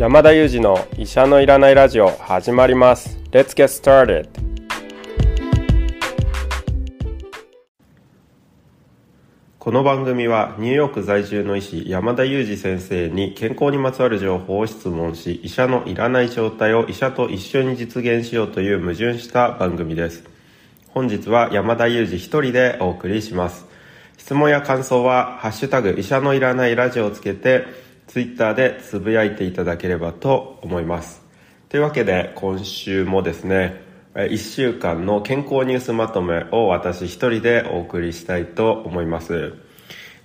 山田裕二の医者のいらないラジオ始まります。Let's get started. この番組はニューヨーク在住の医師山田裕二先生に健康にまつわる情報を質問し医者のいらない状態を医者と一緒に実現しようという矛盾した番組です。本日は山田裕二一人でお送りします。質問や感想は「ハッシュタグ医者のいらないラジオ」をつけてツイッターでつぶやいていただければと思います。というわけで今週もですね1週間の健康ニュースまとめを私一人でお送りしたいと思います、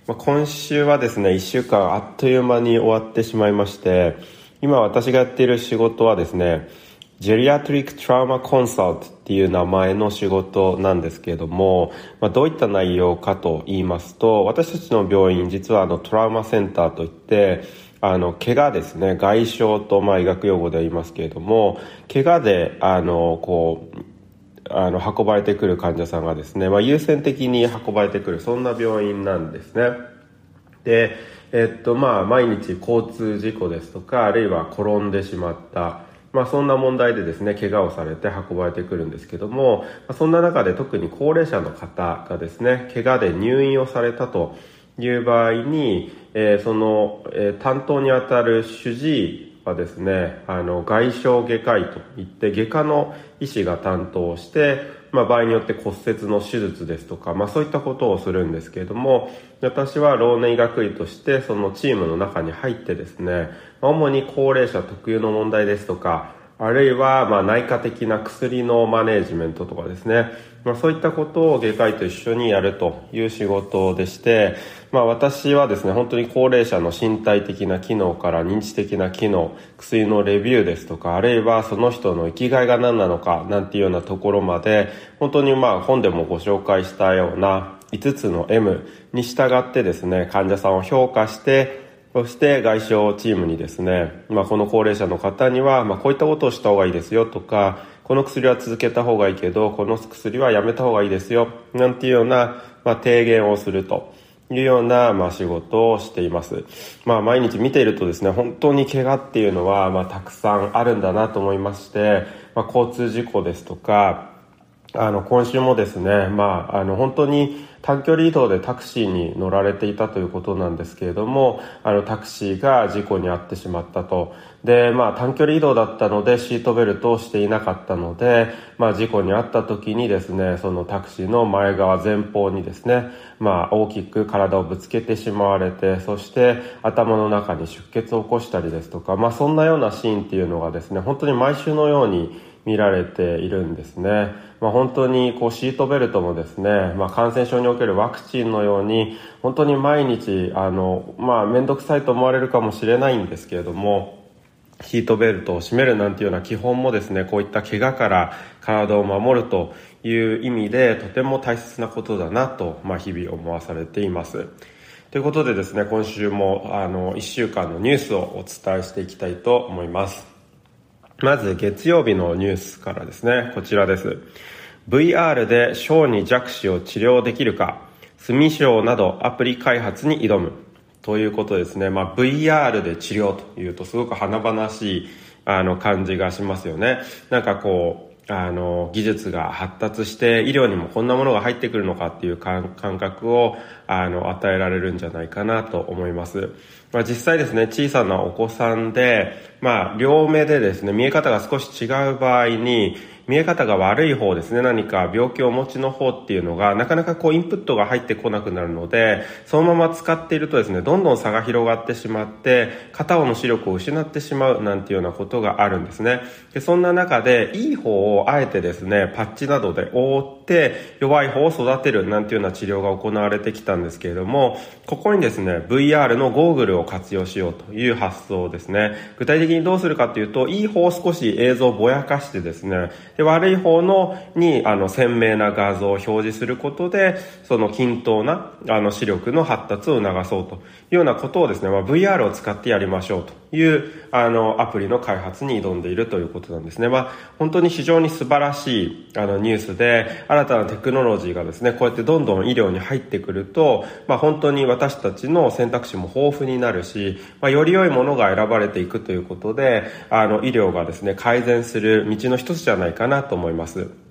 今週はですね1週間あっという間に終わってしまいまして今私がやっている仕事はですねジェリアトリック・トラウマ・コンサルトっていう名前の仕事なんですけれども、まあ、どういった内容かと言いますと、私たちの病院、実はあのトラウマセンターといって、あの、怪我ですね、外傷とまあ医学用語で言いますけれども、怪我で、あの、こう、あの、運ばれてくる患者さんがですね、まあ、優先的に運ばれてくる、そんな病院なんですね。で、えっと、まあ、毎日交通事故ですとか、あるいは転んでしまった、まあ、そんな問題でですね怪我をされて運ばれてくるんですけども、ま、そんな中で特に高齢者の方がですね怪我で入院をされたという場合に、えー、その、えー、担当にあたる主治医はですねあの外傷外科医といって外科の医師が担当してまあ、場合によって骨折の手術ですとか、まあ、そういったことをするんですけれども私は老年医学医としてそのチームの中に入ってですね主に高齢者特有の問題ですとかあるいはま内科的な薬のマネージメントとかですね、まあ、そういったことを外科医と一緒にやるという仕事でして、まあ、私はですね本当に高齢者の身体的な機能から認知的な機能薬のレビューですとかあるいはその人の生きがいが何なのかなんていうようなところまで本当にまあ本でもご紹介したような5つの M に従ってですね患者さんを評価してそして外傷チームにですね、まあ、この高齢者の方には、ま、こういったことをした方がいいですよとか、この薬は続けた方がいいけど、この薬はやめた方がいいですよ、なんていうような、ま、提言をすると。いうような、まあ、仕事をしています。まあ、毎日見ているとですね、本当に怪我っていうのは、まあ、たくさんあるんだなと思いまして、まあ、交通事故ですとか、あの、今週もですね、まあ、あの、本当に短距離移動でタクシーに乗られていたということなんですけれども、あのタクシーが事故に遭ってしまったと。で、まあ短距離移動だったのでシートベルトをしていなかったので、まあ事故に遭った時にですね、そのタクシーの前側前方にですね、まあ大きく体をぶつけてしまわれて、そして頭の中に出血を起こしたりですとか、まあそんなようなシーンっていうのがですね、本当に毎週のように見られているんですね。まあ、本当にこうシートベルトもですね、まあ、感染症におけるワクチンのように本当に毎日あの、まあ、面倒くさいと思われるかもしれないんですけれどもシートベルトを締めるなんていうような基本もですねこういった怪我から体を守るという意味でとても大切なことだなと、まあ、日々思わされています。ということでですね今週もあの1週間のニュースをお伝えしていきたいと思います。まず月曜日のニュースからですね、こちらです。VR で小児弱視を治療できるか、墨症などアプリ開発に挑む。ということですね。まあ、VR で治療というとすごく華々しいあの感じがしますよね。なんかこう、あの、技術が発達して医療にもこんなものが入ってくるのかっていう感覚をあの与えられるんじゃないかなと思います。まあ、実際ですね、小さなお子さんで、まあ、両目でですね、見え方が少し違う場合に、見え方が悪い方ですね、何か病気をお持ちの方っていうのが、なかなかこうインプットが入ってこなくなるので、そのまま使っているとですね、どんどん差が広がってしまって、片方の視力を失ってしまうなんていうようなことがあるんですね。でそんな中で、いい方をあえてですね、パッチなどで覆って、弱い方を育てるなんていうような治療が行われてきたんですけれども、ここにですね、VR のゴーグルを活用しようという発想ですね。具体的にどうするかというと、いい方を少し映像をぼやかしてですね、で悪い方のにあの鮮明な画像を表示することでその均等なあの視力の発達を促そうというようなことをですね、まあ、VR を使ってやりましょうというあのアプリの開発に挑んでいるということなんですね。まあ本当に非常に素晴らしいあのニュースで新たなテクノロジーがですね、こうやってどんどん医療に入ってくると、まあ本当に私たちの選択肢も豊富になるし、まあより良いものが選ばれていくということで、あの医療がですね、改善する道の一つじゃないかなと思います。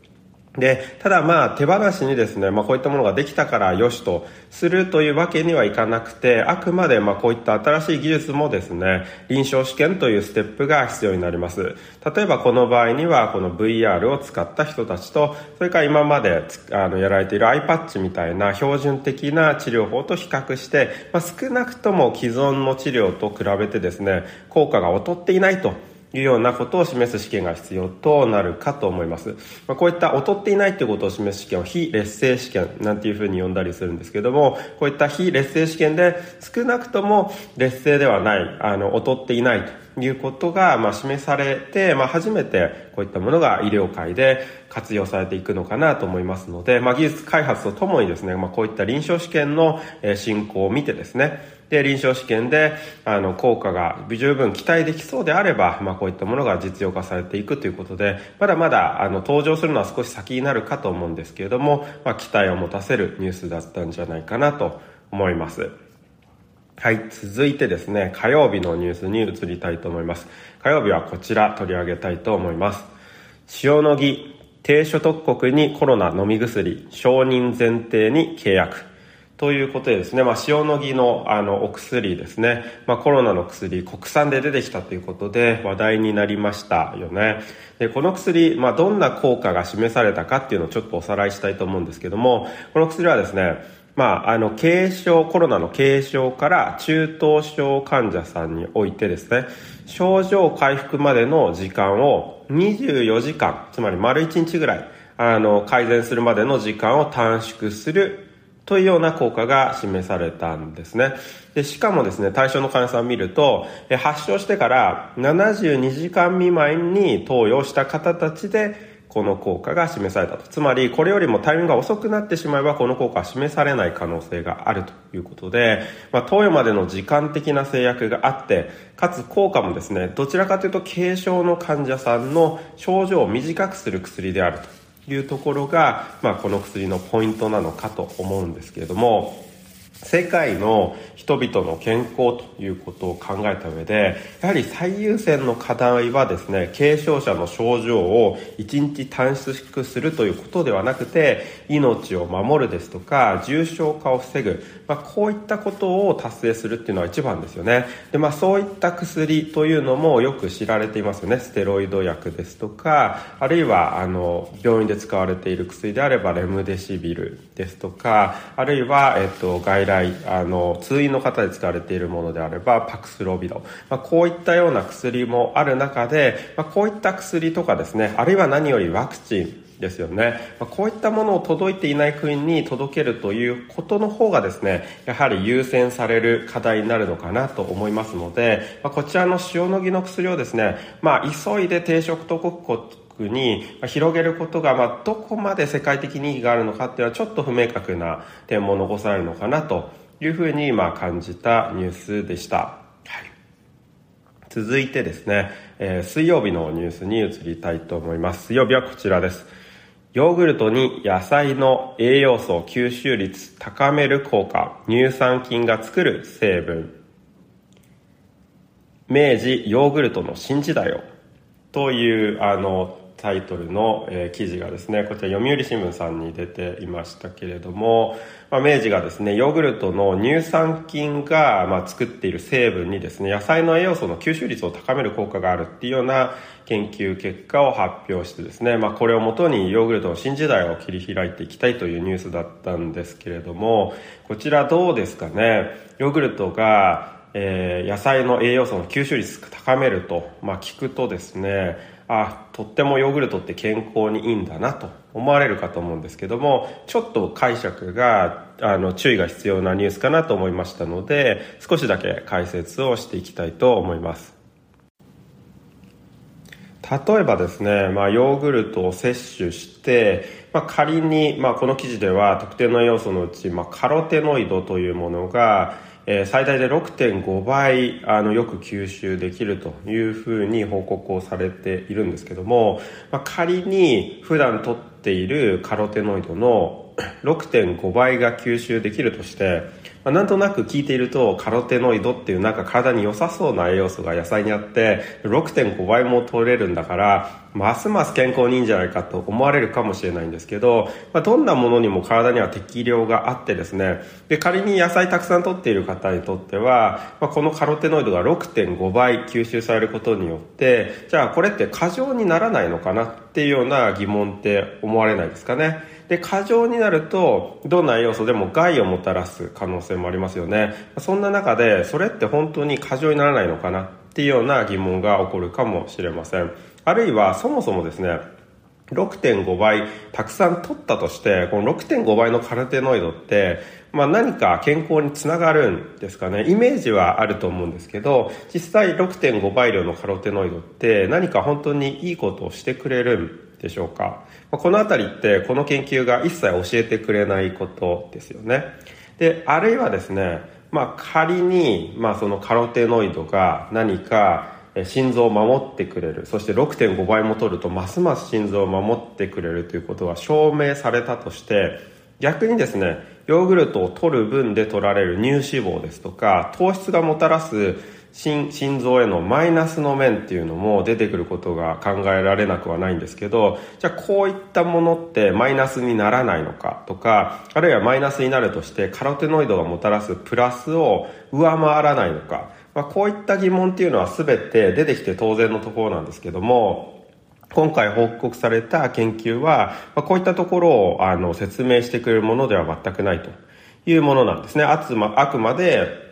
で、ただまあ手放しにですね、まあこういったものができたから良しとするというわけにはいかなくて、あくまでまあこういった新しい技術もですね、臨床試験というステップが必要になります。例えばこの場合にはこの VR を使った人たちと、それから今まであのやられている iPatch みたいな標準的な治療法と比較して、まあ少なくとも既存の治療と比べてですね、効果が劣っていないというようなことを示す試験が必要となるかと思います。まあ、こういった劣っていないということを示す試験を非劣勢試験なんていうふうに呼んだりするんですけども、こういった非劣勢試験で少なくとも劣勢ではない、あの、劣っていないということが、まあ、示されて、まあ、初めてこういったものが医療界で活用されていくのかなと思いますので、まあ、技術開発とともにですね、まあ、こういった臨床試験の進行を見てですね、で、臨床試験で、あの、効果が十分期待できそうであれば、まあ、こういったものが実用化されていくということで、まだまだ、あの、登場するのは少し先になるかと思うんですけれども、まあ、期待を持たせるニュースだったんじゃないかなと思います。はい。続いてですね、火曜日のニュースに移りたいと思います。火曜日はこちら取り上げたいと思います。塩野義、低所得国にコロナ飲み薬、承認前提に契約。ということでですね、まあ、塩野義のあのお薬ですね、まあ、コロナの薬国産で出てきたということで話題になりましたよね。で、この薬、まあ、どんな効果が示されたかっていうのをちょっとおさらいしたいと思うんですけども、この薬はですね、まあ、あの、軽症、コロナの軽症から中等症患者さんにおいてですね、症状回復までの時間を24時間、つまり丸1日ぐらい、あの、改善するまでの時間を短縮するというような効果が示されたんですね。で、しかもですね、対象の患者さんを見ると、発症してから72時間未満に投与した方たちで、この効果が示されたと。つまり、これよりもタイミングが遅くなってしまえば、この効果は示されない可能性があるということで、まあ、投与までの時間的な制約があって、かつ効果もですね、どちらかというと軽症の患者さんの症状を短くする薬であると。いうところが、まあ、この薬のポイントなのかと思うんですけれども世界の人々の健康ということを考えた上でやはり最優先の課題はですね軽症者の症状を1日短縮するということではなくて命を守るですとか重症化を防ぐ、まあ、こういったことを達成するっていうのは一番ですよね。で、まあ、そういった薬というのもよく知られていますよね。ステロイド薬ですとかあるいはあの病院で使われている薬であればレムデシビルですとかあるいは、えっと、外来あの通院の方で使われているものであればパクスロビド、まあ、こういったような薬もある中で、まあ、こういった薬とかですねあるいは何よりワクチンですよね、まあ、こういったものを届いていない国に届けるということの方がですねやはり優先される課題になるのかなと思いますので、まあ、こちらの塩野義の薬をですね、まあ、急いで低食特国庫に広げることが、まあ、どこまで世界的に意義があるのかっていうのはちょっと不明確な点も残されるのかなというふうにまあ感じたニュースでした。はい、続いてですね、えー、水曜日のニュースに移りたいと思います。水曜日はこちらです。ヨーグルトに野菜の栄養素吸収率高める効果、乳酸菌が作る成分。明治ヨーグルトの新時代をというあのタイトルの、え、記事がですね、こちら読売新聞さんに出ていましたけれども、まあ、明治がですね、ヨーグルトの乳酸菌が、ま、作っている成分にですね、野菜の栄養素の吸収率を高める効果があるっていうような研究結果を発表してですね、まあ、これをもとにヨーグルトの新時代を切り開いていきたいというニュースだったんですけれども、こちらどうですかね、ヨーグルトが、えー、野菜の栄養素の吸収率高めると、まあ、聞くとですね、あとってもヨーグルトって健康にいいんだなと思われるかと思うんですけどもちょっと解釈があの注意が必要なニュースかなと思いましたので少しだけ解説をしていきたいと思います。例えばですね、まあ、ヨーグルトを摂取して、まあ、仮に、まあ、この記事では特定の要素のうち、まあ、カロテノイドというものがえー、最大で6.5倍あのよく吸収できるというふうに報告をされているんですけども、まあ、仮に普段取っているカロテノイドの6.5倍が吸収できるとしてまあ、なんとなく聞いているとカロテノイドっていうなんか体に良さそうな栄養素が野菜にあって6.5倍も取れるんだからますます健康にいいんじゃないかと思われるかもしれないんですけど、まあ、どんなものにも体には適量があってですね。で仮に野菜たくさん取っている方にとっては、まあ、このカロテノイドが6.5倍吸収されることによってじゃあこれって過剰にならないのかなっていうような疑問って思われないですかね。で過剰になるとどんな栄養素でも害をもたらす可能性もありますよね。そんな中でそれって本当に過剰にならないのかな？っていうような疑問が起こるかもしれません。あるいはそもそもですね6.5倍たくさん取ったとしてこの6.5倍のカロテノイドって、まあ、何か健康につながるんですかね？イメージはあると思うんですけど実際6.5倍量のカロテノイドって何か本当にいいことをしてくれるんでしょうか。まこの辺りってこの研究が一切教えてくれないことですよね。であるいはですねまあ仮に、まあ、そのカロテノイドが何か心臓を守ってくれる。そして6.5倍も取るとますます心臓を守ってくれるということが証明されたとして逆にですねヨーグルトを取る分で取られる乳脂肪ですとか糖質がもたらす心心臓へのマイナスの面っていうのも出てくることが考えられなくはないんですけどじゃあこういったものってマイナスにならないのかとかあるいはマイナスになるとしてカロテノイドがもたらすプラスを上回らないのか、まあ、こういった疑問っていうのは全て出てきて当然のところなんですけども今回報告された研究は、まあ、こういったところをあの説明してくれるものでは全くないというものなんですね。あつまあくまで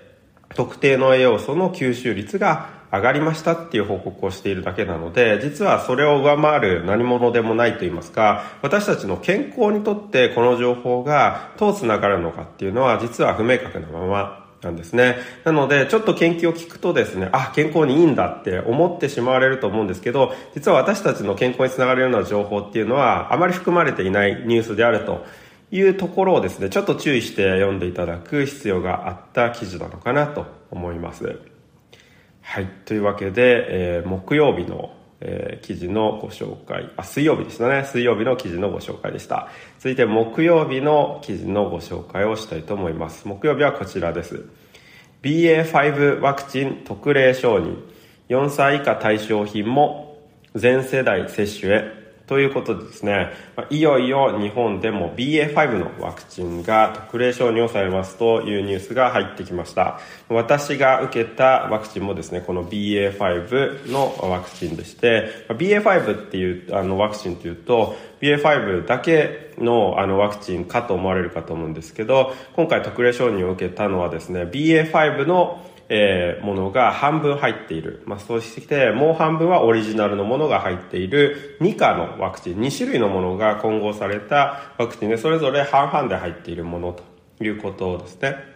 特定の栄養素の吸収率が上がりましたっていう報告をしているだけなので、実はそれを上回る何者でもないと言いますか、私たちの健康にとってこの情報がどう繋がるのかっていうのは実は不明確なままなんですね。なので、ちょっと研究を聞くとですね、あ、健康にいいんだって思ってしまわれると思うんですけど、実は私たちの健康につながるような情報っていうのは、あまり含まれていないニュースであるというところをですね、ちょっと注意して読んでいただく必要があった記事なのかなと思います。はい。というわけで、えー、木曜日の、えー、記事のご紹介、あ、水曜日でしたね。水曜日の記事のご紹介でした。続いて木曜日の記事のご紹介をしたいと思います。木曜日はこちらです。BA.5 ワクチン特例承認。4歳以下対象品も全世代接種へということでですね、いよいよ日本でも BA.5 のワクチンが特例承認をされますというニュースが入ってきました。私が受けたワクチンもですね、この BA.5 のワクチンでして、BA.5 っていうあのワクチンというと、BA.5 だけのあのワクチンかと思われるかと思うんですけど、今回特例承認を受けたのはですね、BA.5 のえー、ものが半分入っている。まあ、そしてきてもう半分はオリジナルのものが入っている2価のワクチン、2種類のものが混合されたワクチンで、それぞれ半々で入っているものということですね。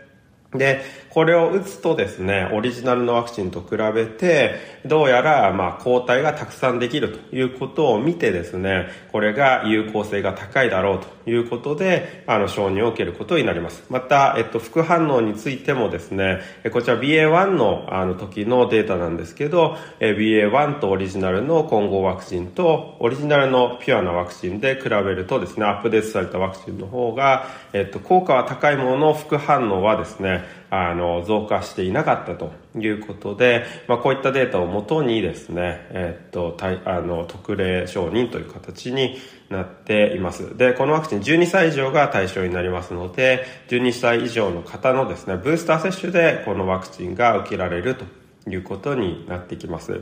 で、これを打つとですね、オリジナルのワクチンと比べて、どうやら、まあ、抗体がたくさんできるということを見てですね、これが有効性が高いだろうということで、あの、承認を受けることになります。また、えっと、副反応についてもですね、こちら BA.1 のあの時のデータなんですけど、BA.1 とオリジナルの混合ワクチンと、オリジナルのピュアなワクチンで比べるとですね、アップデートされたワクチンの方が、えっと、効果は高いものの副反応はですね、あの、増加していなかったということで、まあ、こういったデータをもとにですね、えっと、あの、特例承認という形になっています。で、このワクチン12歳以上が対象になりますので、12歳以上の方のですね、ブースター接種でこのワクチンが受けられるということになってきます。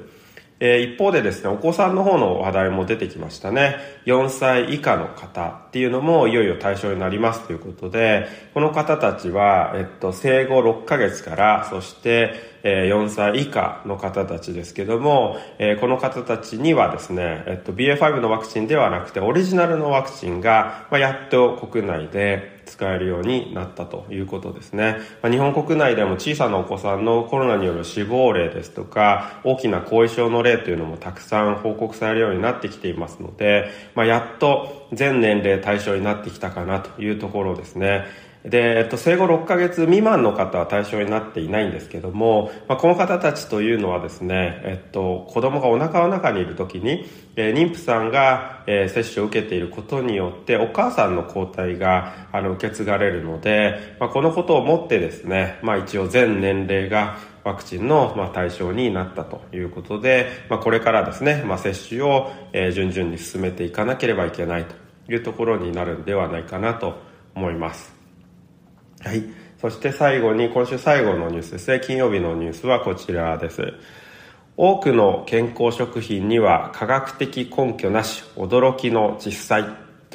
えー、一方でですね、お子さんの方の話題も出てきましたね。4歳以下の方っていうのもいよいよ対象になりますということで、この方たちは、えっと、生後6ヶ月から、そして、え4歳以下の方たちですけども、えこの方たちにはですね、えっと、BA.5 のワクチンではなくて、オリジナルのワクチンが、まあ、やっと国内で使えるようになったということですね。まあ、日本国内でも小さなお子さんのコロナによる死亡例ですとか、大きな後遺症の例というのもたくさん報告されるようになってきていますので、まあ、やっと全年齢対象になってきたかなというところですね。で、えっと、生後6ヶ月未満の方は対象になっていないんですけども、まあ、この方たちというのはですね、えっと、子供がお腹の中にいる時に、えー、妊婦さんが、えー、接種を受けていることによってお母さんの抗体があの受け継がれるので、まあ、このことをもってですね、まあ、一応全年齢がワクチンの、ま、対象になったということで、まあ、これからですね、まあ、接種を、え、順々に進めていかなければいけないというところになるんではないかなと思います。はい。そして最後に、今週最後のニュースですね。金曜日のニュースはこちらです。多くの健康食品には科学的根拠なし、驚きの実際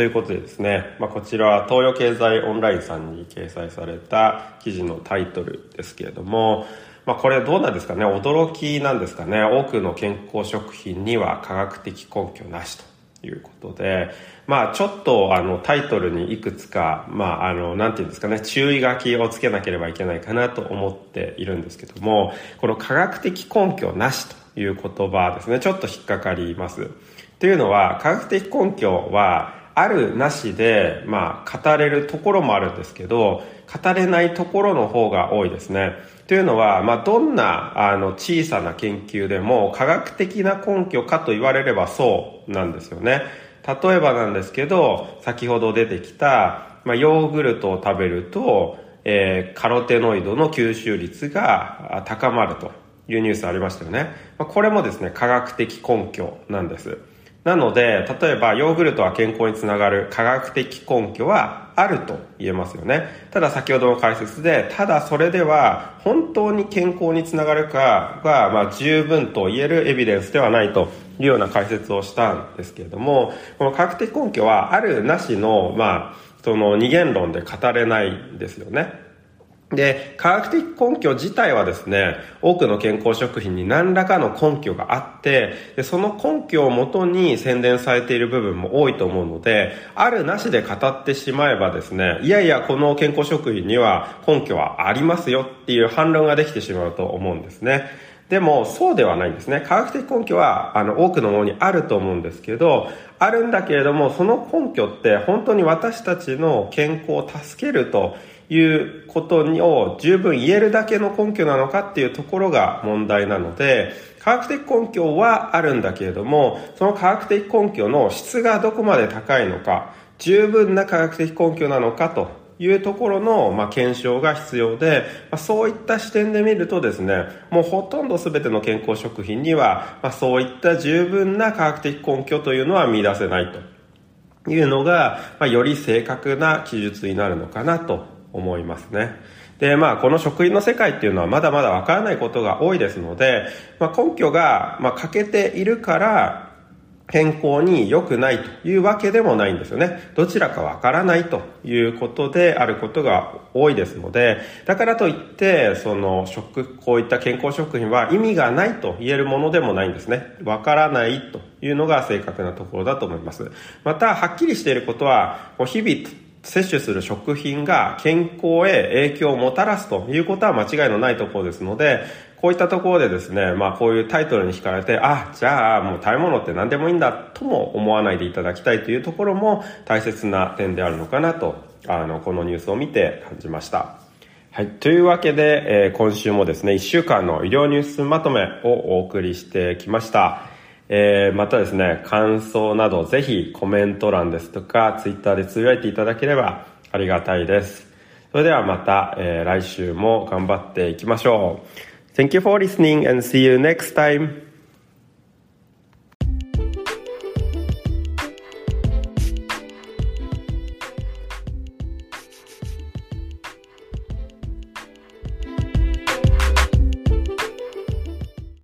ということでですね、まあ、こちらは東洋経済オンラインさんに掲載された記事のタイトルですけれども、まあ、これどうなんですかね驚きなんですかね多くの健康食品には科学的根拠なしということで、まあちょっとあのタイトルにいくつか、まああの、なんていうんですかね、注意書きをつけなければいけないかなと思っているんですけども、この科学的根拠なしという言葉ですね、ちょっと引っかかります。というのは、科学的根拠は、あるなしで、まあ、語れるところもあるんですけど、語れないところの方が多いですね。というのは、まあ、どんなあの小さな研究でも科学的な根拠かと言われればそうなんですよね。例えばなんですけど、先ほど出てきた、まあ、ヨーグルトを食べると、えー、カロテノイドの吸収率が高まるというニュースありましたよね。まあ、これもですね、科学的根拠なんです。なので、例えばヨーグルトは健康につながる科学的根拠はあると言えますよね。ただ先ほどの解説で、ただそれでは本当に健康につながるかが、まあ、十分と言えるエビデンスではないというような解説をしたんですけれども、この科学的根拠はあるなしの、まあ、その二元論で語れないんですよね。で、科学的根拠自体はですね、多くの健康食品に何らかの根拠があって、でその根拠をもとに宣伝されている部分も多いと思うので、あるなしで語ってしまえばですね、いやいや、この健康食品には根拠はありますよっていう反論ができてしまうと思うんですね。でも、そうではないんですね。科学的根拠は、あの、多くのものにあると思うんですけど、あるんだけれども、その根拠って本当に私たちの健康を助けるということを十分言えるだけの根拠なのかっていうところが問題なので、科学的根拠はあるんだけれども、その科学的根拠の質がどこまで高いのか、十分な科学的根拠なのかというところの、まあ、検証が必要で、まあ、そういった視点で見るとですね、もうほとんど全ての健康食品には、まあ、そういった十分な科学的根拠というのは見出せないというのが、まあ、より正確な記述になるのかなと思いますね。で、まあ、この食品の世界っていうのはまだまだわからないことが多いですので、まあ、根拠が、まあ、欠けているから、健康に良くないというわけでもないんですよね。どちらかわからないということであることが多いですので、だからといって、その食、こういった健康食品は意味がないと言えるものでもないんですね。わからないというのが正確なところだと思います。また、はっきりしていることは、日々摂取する食品が健康へ影響をもたらすということは間違いのないところですので、こういったところでですね、まあこういうタイトルに惹かれて、あ、じゃあもう食べ物って何でもいいんだとも思わないでいただきたいというところも大切な点であるのかなと、あの、このニュースを見て感じました。はい。というわけで、えー、今週もですね、1週間の医療ニュースまとめをお送りしてきました。えー、またですね、感想などぜひコメント欄ですとか、ツイッターでつぶやいていただければありがたいです。それではまた、えー、来週も頑張っていきましょう。Thank you for listening and see you next time.